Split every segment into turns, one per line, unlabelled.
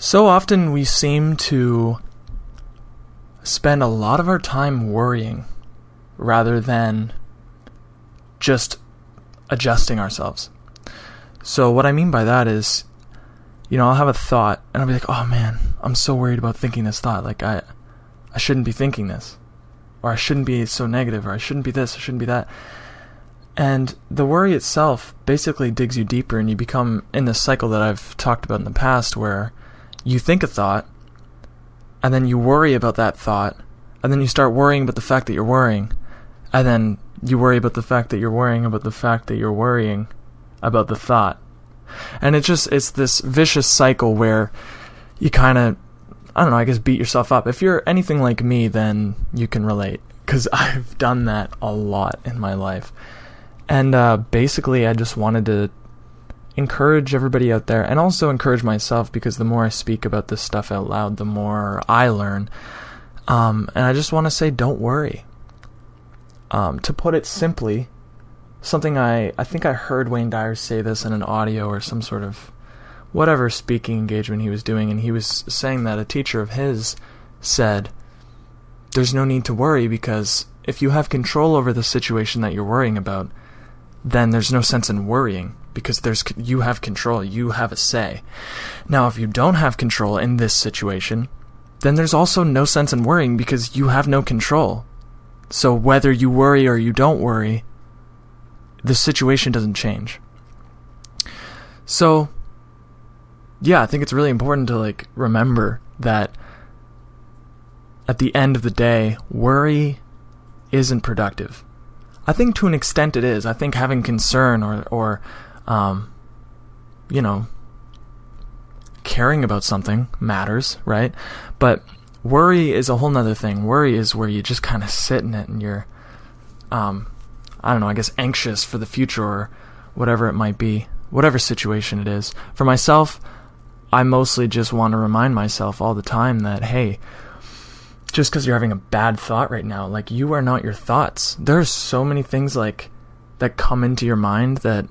So often we seem to spend a lot of our time worrying rather than just adjusting ourselves. So, what I mean by that is, you know, I'll have a thought and I'll be like, oh man, I'm so worried about thinking this thought. Like, I, I shouldn't be thinking this. Or I shouldn't be so negative, or I shouldn't be this, I shouldn't be that. And the worry itself basically digs you deeper, and you become in this cycle that I've talked about in the past where you think a thought, and then you worry about that thought, and then you start worrying about the fact that you're worrying, and then you worry about the fact that you're worrying about the fact that you're worrying about the thought. And it's just, it's this vicious cycle where you kind of, I don't know, I guess beat yourself up. If you're anything like me, then you can relate, because I've done that a lot in my life. And uh, basically, I just wanted to encourage everybody out there and also encourage myself because the more I speak about this stuff out loud, the more I learn. Um, and I just want to say, don't worry. Um, to put it simply, something I, I think I heard Wayne Dyer say this in an audio or some sort of whatever speaking engagement he was doing, and he was saying that a teacher of his said, There's no need to worry because if you have control over the situation that you're worrying about, then there's no sense in worrying because there's you have control, you have a say. Now, if you don't have control in this situation, then there's also no sense in worrying because you have no control. So whether you worry or you don't worry, the situation doesn't change. So yeah, I think it's really important to like remember that at the end of the day, worry isn't productive. I think to an extent it is. I think having concern or or um, you know caring about something matters, right? But worry is a whole nother thing. Worry is where you just kind of sit in it and you're um, I don't know, I guess anxious for the future or whatever it might be, whatever situation it is. For myself, I mostly just want to remind myself all the time that hey, just because you're having a bad thought right now. Like you are not your thoughts. There's so many things like that come into your mind that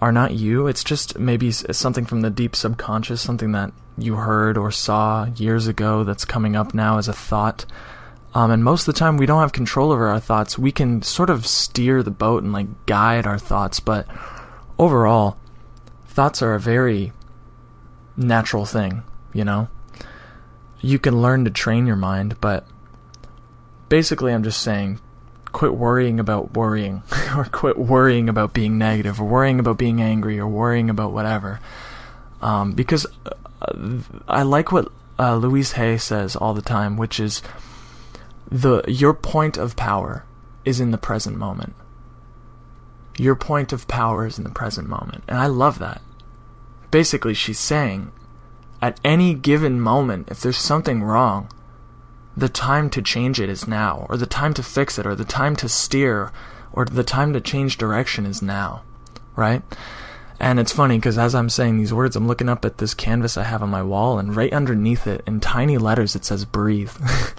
are not you. It's just maybe something from the deep subconscious, something that you heard or saw years ago that's coming up now as a thought. Um, and most of the time, we don't have control over our thoughts. We can sort of steer the boat and like guide our thoughts, but overall, thoughts are a very natural thing, you know? You can learn to train your mind, but basically, I'm just saying quit worrying about worrying, or quit worrying about being negative, or worrying about being angry, or worrying about whatever. Um, because uh, I like what uh, Louise Hay says all the time, which is the your point of power is in the present moment. Your point of power is in the present moment, and I love that. Basically, she's saying at any given moment, if there's something wrong, the time to change it is now, or the time to fix it, or the time to steer, or the time to change direction is now, right? And it's funny because as I'm saying these words, I'm looking up at this canvas I have on my wall, and right underneath it, in tiny letters, it says breathe.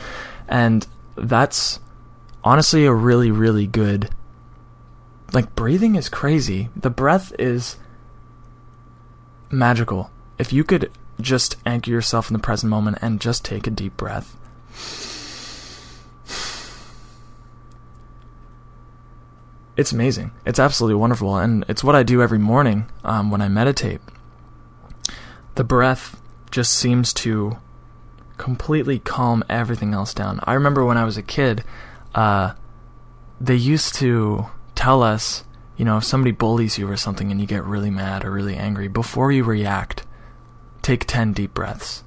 and that's honestly a really, really good. Like, breathing is crazy. The breath is magical. If you could just anchor yourself in the present moment and just take a deep breath. It's amazing. It's absolutely wonderful, and it's what I do every morning um, when I meditate. The breath just seems to completely calm everything else down. I remember when I was a kid, uh, they used to tell us, you know, if somebody bullies you or something and you get really mad or really angry, before you react, take 10 deep breaths.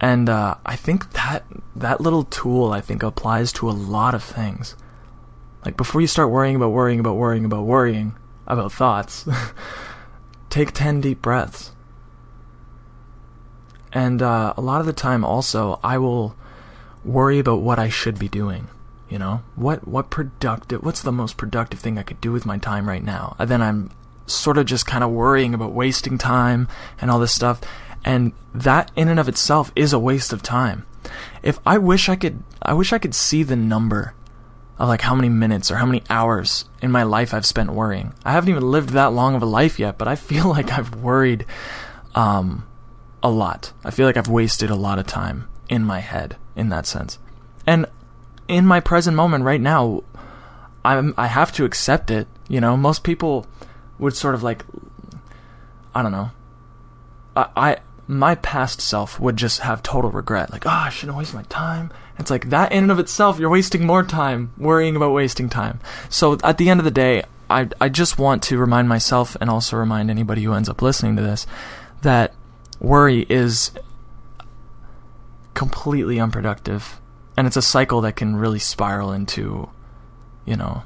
And uh, I think that that little tool I think applies to a lot of things. Like before you start worrying about worrying about worrying about worrying about thoughts, take 10 deep breaths. And uh, a lot of the time also I will worry about what I should be doing. You know, what what productive? What's the most productive thing I could do with my time right now? And then I'm sort of just kind of worrying about wasting time and all this stuff. And that in and of itself is a waste of time. If I wish I could, I wish I could see the number of like how many minutes or how many hours in my life I've spent worrying. I haven't even lived that long of a life yet, but I feel like I've worried um, a lot. I feel like I've wasted a lot of time in my head in that sense. And in my present moment right now, I'm I have to accept it. You know, most people would sort of like, I don't know. I, I my past self would just have total regret, like, oh, I shouldn't waste my time. It's like that in and of itself, you're wasting more time worrying about wasting time. So at the end of the day, I I just want to remind myself and also remind anybody who ends up listening to this that worry is completely unproductive and it's a cycle that can really spiral into you know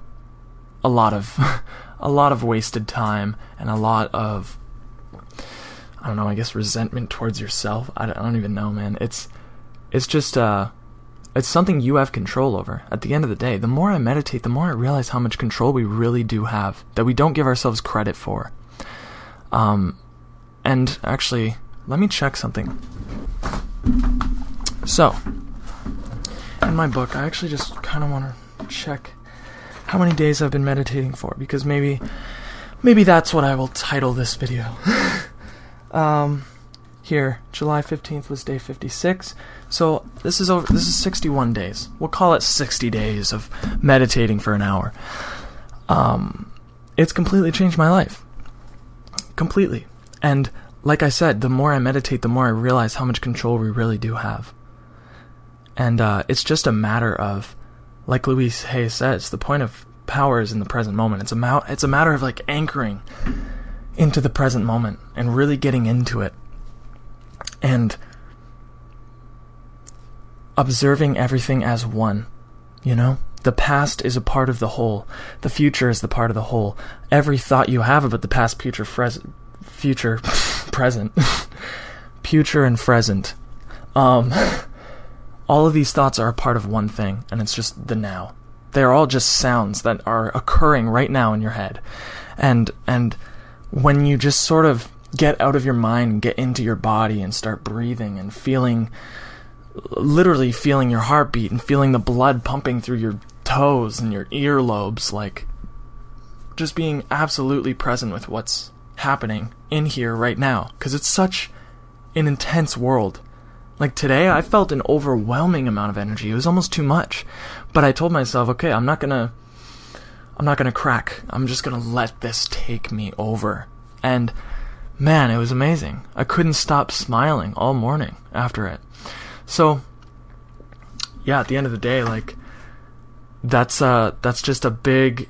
a lot of a lot of wasted time and a lot of I don't know, I guess resentment towards yourself. I don't, I don't even know, man. It's it's just uh it's something you have control over. At the end of the day, the more I meditate, the more I realize how much control we really do have that we don't give ourselves credit for. Um and actually, let me check something. So, in my book, I actually just kind of want to check how many days I've been meditating for because maybe maybe that's what I will title this video. um here, July 15th was day 56. So, this is over this is 61 days. We'll call it 60 days of meditating for an hour. Um it's completely changed my life. Completely. And like I said, the more I meditate, the more I realize how much control we really do have. And uh, it's just a matter of, like Louise Hay says, the point of power is in the present moment. It's a ma- it's a matter of like anchoring into the present moment and really getting into it, and observing everything as one. You know, the past is a part of the whole. The future is the part of the whole. Every thought you have about the past, future, fres- future, present, future, and present. Um, all of these thoughts are a part of one thing, and it's just the now. They're all just sounds that are occurring right now in your head. And and when you just sort of get out of your mind and get into your body and start breathing and feeling literally feeling your heartbeat and feeling the blood pumping through your toes and your earlobes like just being absolutely present with what's happening in here right now because it's such an intense world like today, I felt an overwhelming amount of energy. It was almost too much. But I told myself, okay, I'm not gonna, I'm not gonna crack. I'm just gonna let this take me over. And man, it was amazing. I couldn't stop smiling all morning after it. So, yeah, at the end of the day, like, that's uh, that's just a big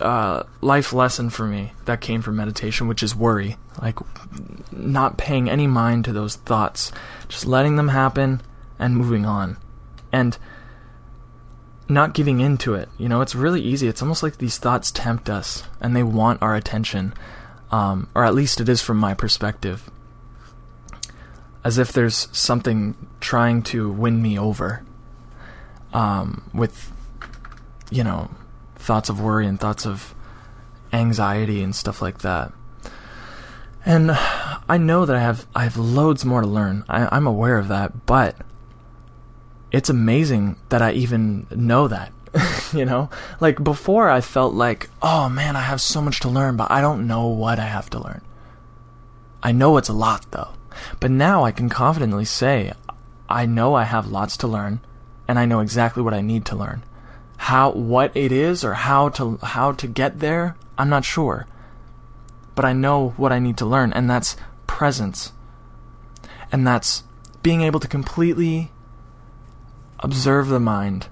uh, life lesson for me that came from meditation, which is worry. Like, not paying any mind to those thoughts, just letting them happen and moving on. And not giving in to it. You know, it's really easy. It's almost like these thoughts tempt us and they want our attention. Um, or at least it is from my perspective. As if there's something trying to win me over. Um, with, you know, thoughts of worry and thoughts of anxiety and stuff like that. And I know that I have I have loads more to learn. I, I'm aware of that, but it's amazing that I even know that. you know, like before, I felt like, oh man, I have so much to learn, but I don't know what I have to learn. I know it's a lot though, but now I can confidently say, I know I have lots to learn, and I know exactly what I need to learn how what it is or how to how to get there, I'm not sure. But I know what I need to learn and that's presence. And that's being able to completely observe the mind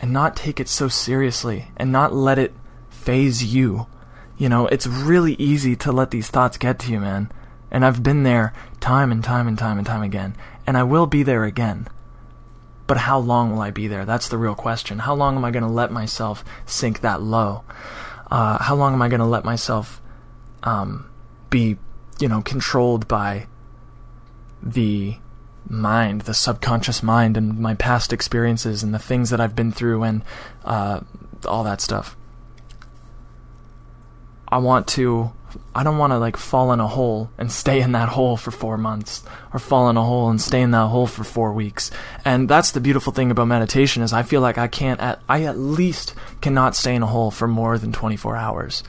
and not take it so seriously and not let it phase you. You know, it's really easy to let these thoughts get to you, man. And I've been there time and time and time and time again. And I will be there again. But how long will I be there? That's the real question. How long am I going to let myself sink that low? Uh, how long am I going to let myself um, be, you know, controlled by the mind, the subconscious mind, and my past experiences and the things that I've been through and uh, all that stuff? I want to I don't want to like fall in a hole and stay in that hole for four months, or fall in a hole and stay in that hole for four weeks. And that's the beautiful thing about meditation is I feel like I can't at I at least cannot stay in a hole for more than 24 hours.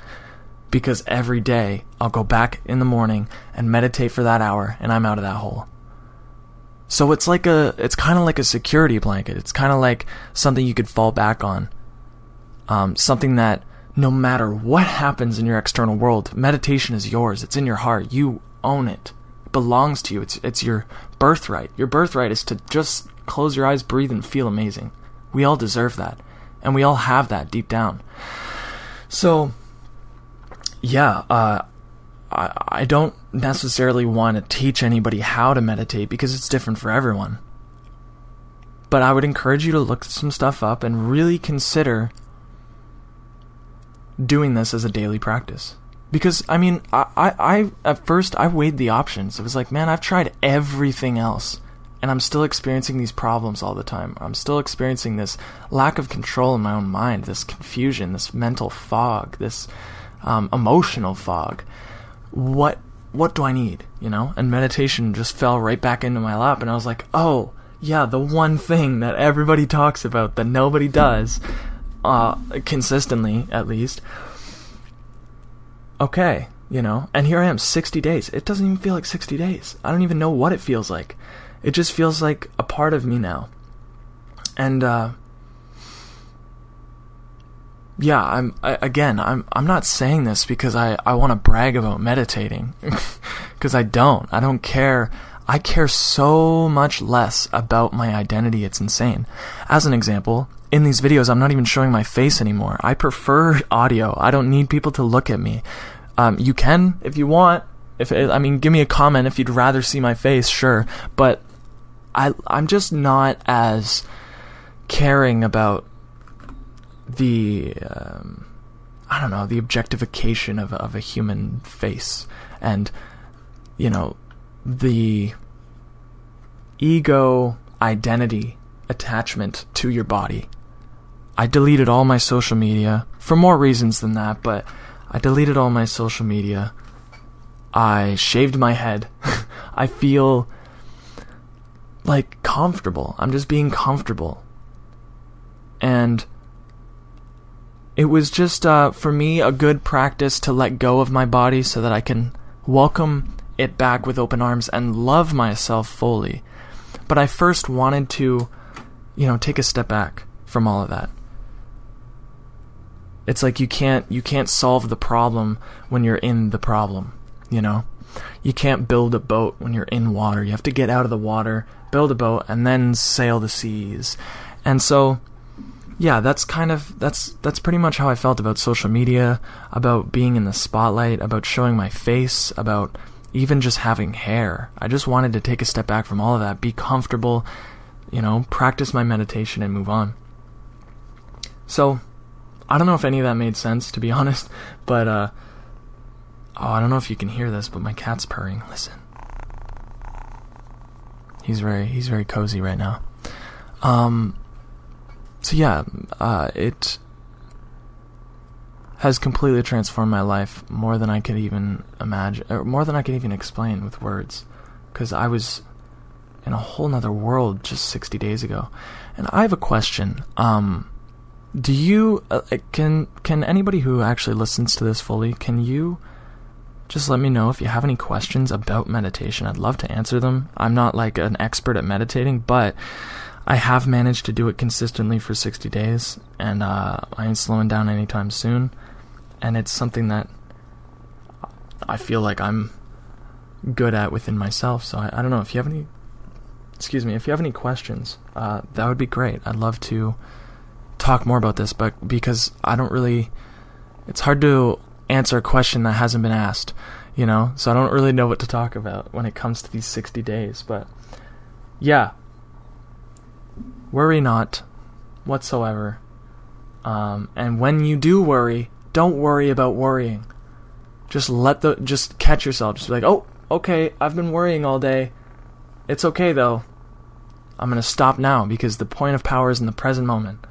because every day I'll go back in the morning and meditate for that hour and I'm out of that hole. So it's like a it's kind of like a security blanket. It's kind of like something you could fall back on. Um, something that no matter what happens in your external world, meditation is yours. It's in your heart. You own it. It belongs to you. It's it's your birthright. Your birthright is to just close your eyes, breathe and feel amazing. We all deserve that. And we all have that deep down. So yeah, uh, I, I don't necessarily want to teach anybody how to meditate because it's different for everyone. But I would encourage you to look some stuff up and really consider doing this as a daily practice. Because I mean, I, I, I at first I weighed the options. It was like, man, I've tried everything else, and I'm still experiencing these problems all the time. I'm still experiencing this lack of control in my own mind, this confusion, this mental fog, this um, emotional fog. What what do I need? You know? And meditation just fell right back into my lap, and I was like, oh yeah, the one thing that everybody talks about that nobody does, uh, consistently at least. Okay, you know, and here I am, 60 days. It doesn't even feel like 60 days. I don't even know what it feels like. It just feels like a part of me now. And uh, yeah, I'm I, again, I'm I'm not saying this because I I want to brag about meditating because I don't. I don't care. I care so much less about my identity. It's insane. As an example, in these videos, I'm not even showing my face anymore. I prefer audio. I don't need people to look at me. Um, you can if you want. If I mean, give me a comment if you'd rather see my face, sure. But I I'm just not as caring about the um, I don't know the objectification of of a human face and you know the ego identity attachment to your body. I deleted all my social media for more reasons than that, but I deleted all my social media. I shaved my head. I feel like comfortable. I'm just being comfortable. And it was just uh, for me a good practice to let go of my body so that I can welcome it back with open arms and love myself fully. But I first wanted to, you know, take a step back from all of that. It's like you can't you can't solve the problem when you're in the problem, you know? You can't build a boat when you're in water. You have to get out of the water, build a boat and then sail the seas. And so yeah, that's kind of that's that's pretty much how I felt about social media, about being in the spotlight, about showing my face, about even just having hair. I just wanted to take a step back from all of that, be comfortable, you know, practice my meditation and move on. So, I don't know if any of that made sense to be honest, but uh oh, I don't know if you can hear this, but my cat's purring. Listen. He's very he's very cozy right now. Um so yeah, uh, it has completely transformed my life more than I could even imagine, or more than I could even explain with words. Because I was in a whole nother world just 60 days ago. And I have a question. Um, do you uh, can can anybody who actually listens to this fully can you just let me know if you have any questions about meditation? I'd love to answer them. I'm not like an expert at meditating, but I have managed to do it consistently for 60 days, and uh, I ain't slowing down anytime soon. And it's something that I feel like I'm good at within myself. So I, I don't know if you have any. Excuse me, if you have any questions, uh, that would be great. I'd love to talk more about this, but because I don't really. It's hard to answer a question that hasn't been asked, you know? So I don't really know what to talk about when it comes to these 60 days. But yeah, worry not whatsoever. Um, and when you do worry, don't worry about worrying. Just let the just catch yourself. Just be like, oh, okay, I've been worrying all day. It's okay though. I'm gonna stop now because the point of power is in the present moment.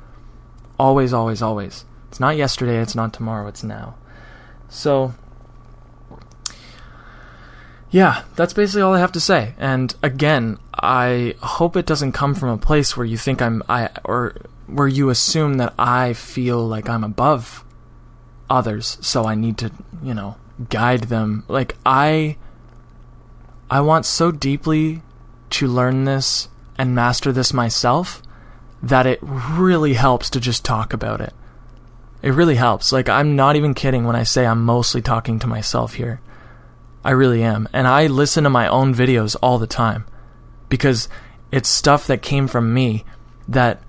Always, always, always. It's not yesterday. It's not tomorrow. It's now. So yeah, that's basically all I have to say. And again, I hope it doesn't come from a place where you think I'm I or where you assume that I feel like I'm above others, so I need to, you know, guide them. Like I I want so deeply to learn this and master this myself that it really helps to just talk about it. It really helps. Like I'm not even kidding when I say I'm mostly talking to myself here. I really am. And I listen to my own videos all the time because it's stuff that came from me that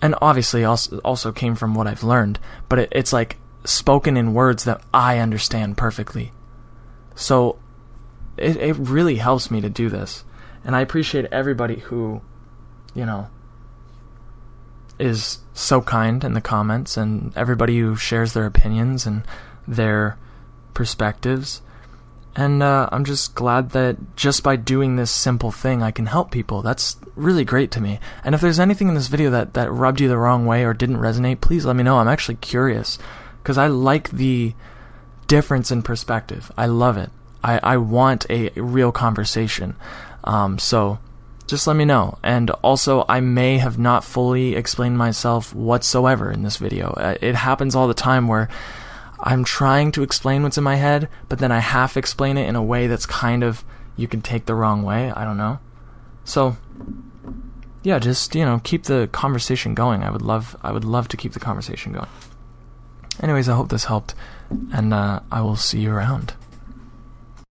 and obviously also also came from what I've learned, but it, it's like spoken in words that I understand perfectly. So it it really helps me to do this. And I appreciate everybody who, you know, is so kind in the comments and everybody who shares their opinions and their perspectives. And uh, I'm just glad that just by doing this simple thing, I can help people. That's really great to me. And if there's anything in this video that, that rubbed you the wrong way or didn't resonate, please let me know. I'm actually curious because I like the difference in perspective. I love it. I, I want a real conversation. Um, so just let me know. And also, I may have not fully explained myself whatsoever in this video. Uh, it happens all the time where I'm trying to explain what's in my head, but then I half explain it in a way that's kind of you can take the wrong way. I don't know. So yeah, just you know, keep the conversation going. I would love I would love to keep the conversation going. Anyways, I hope this helped, and uh, I will see you around.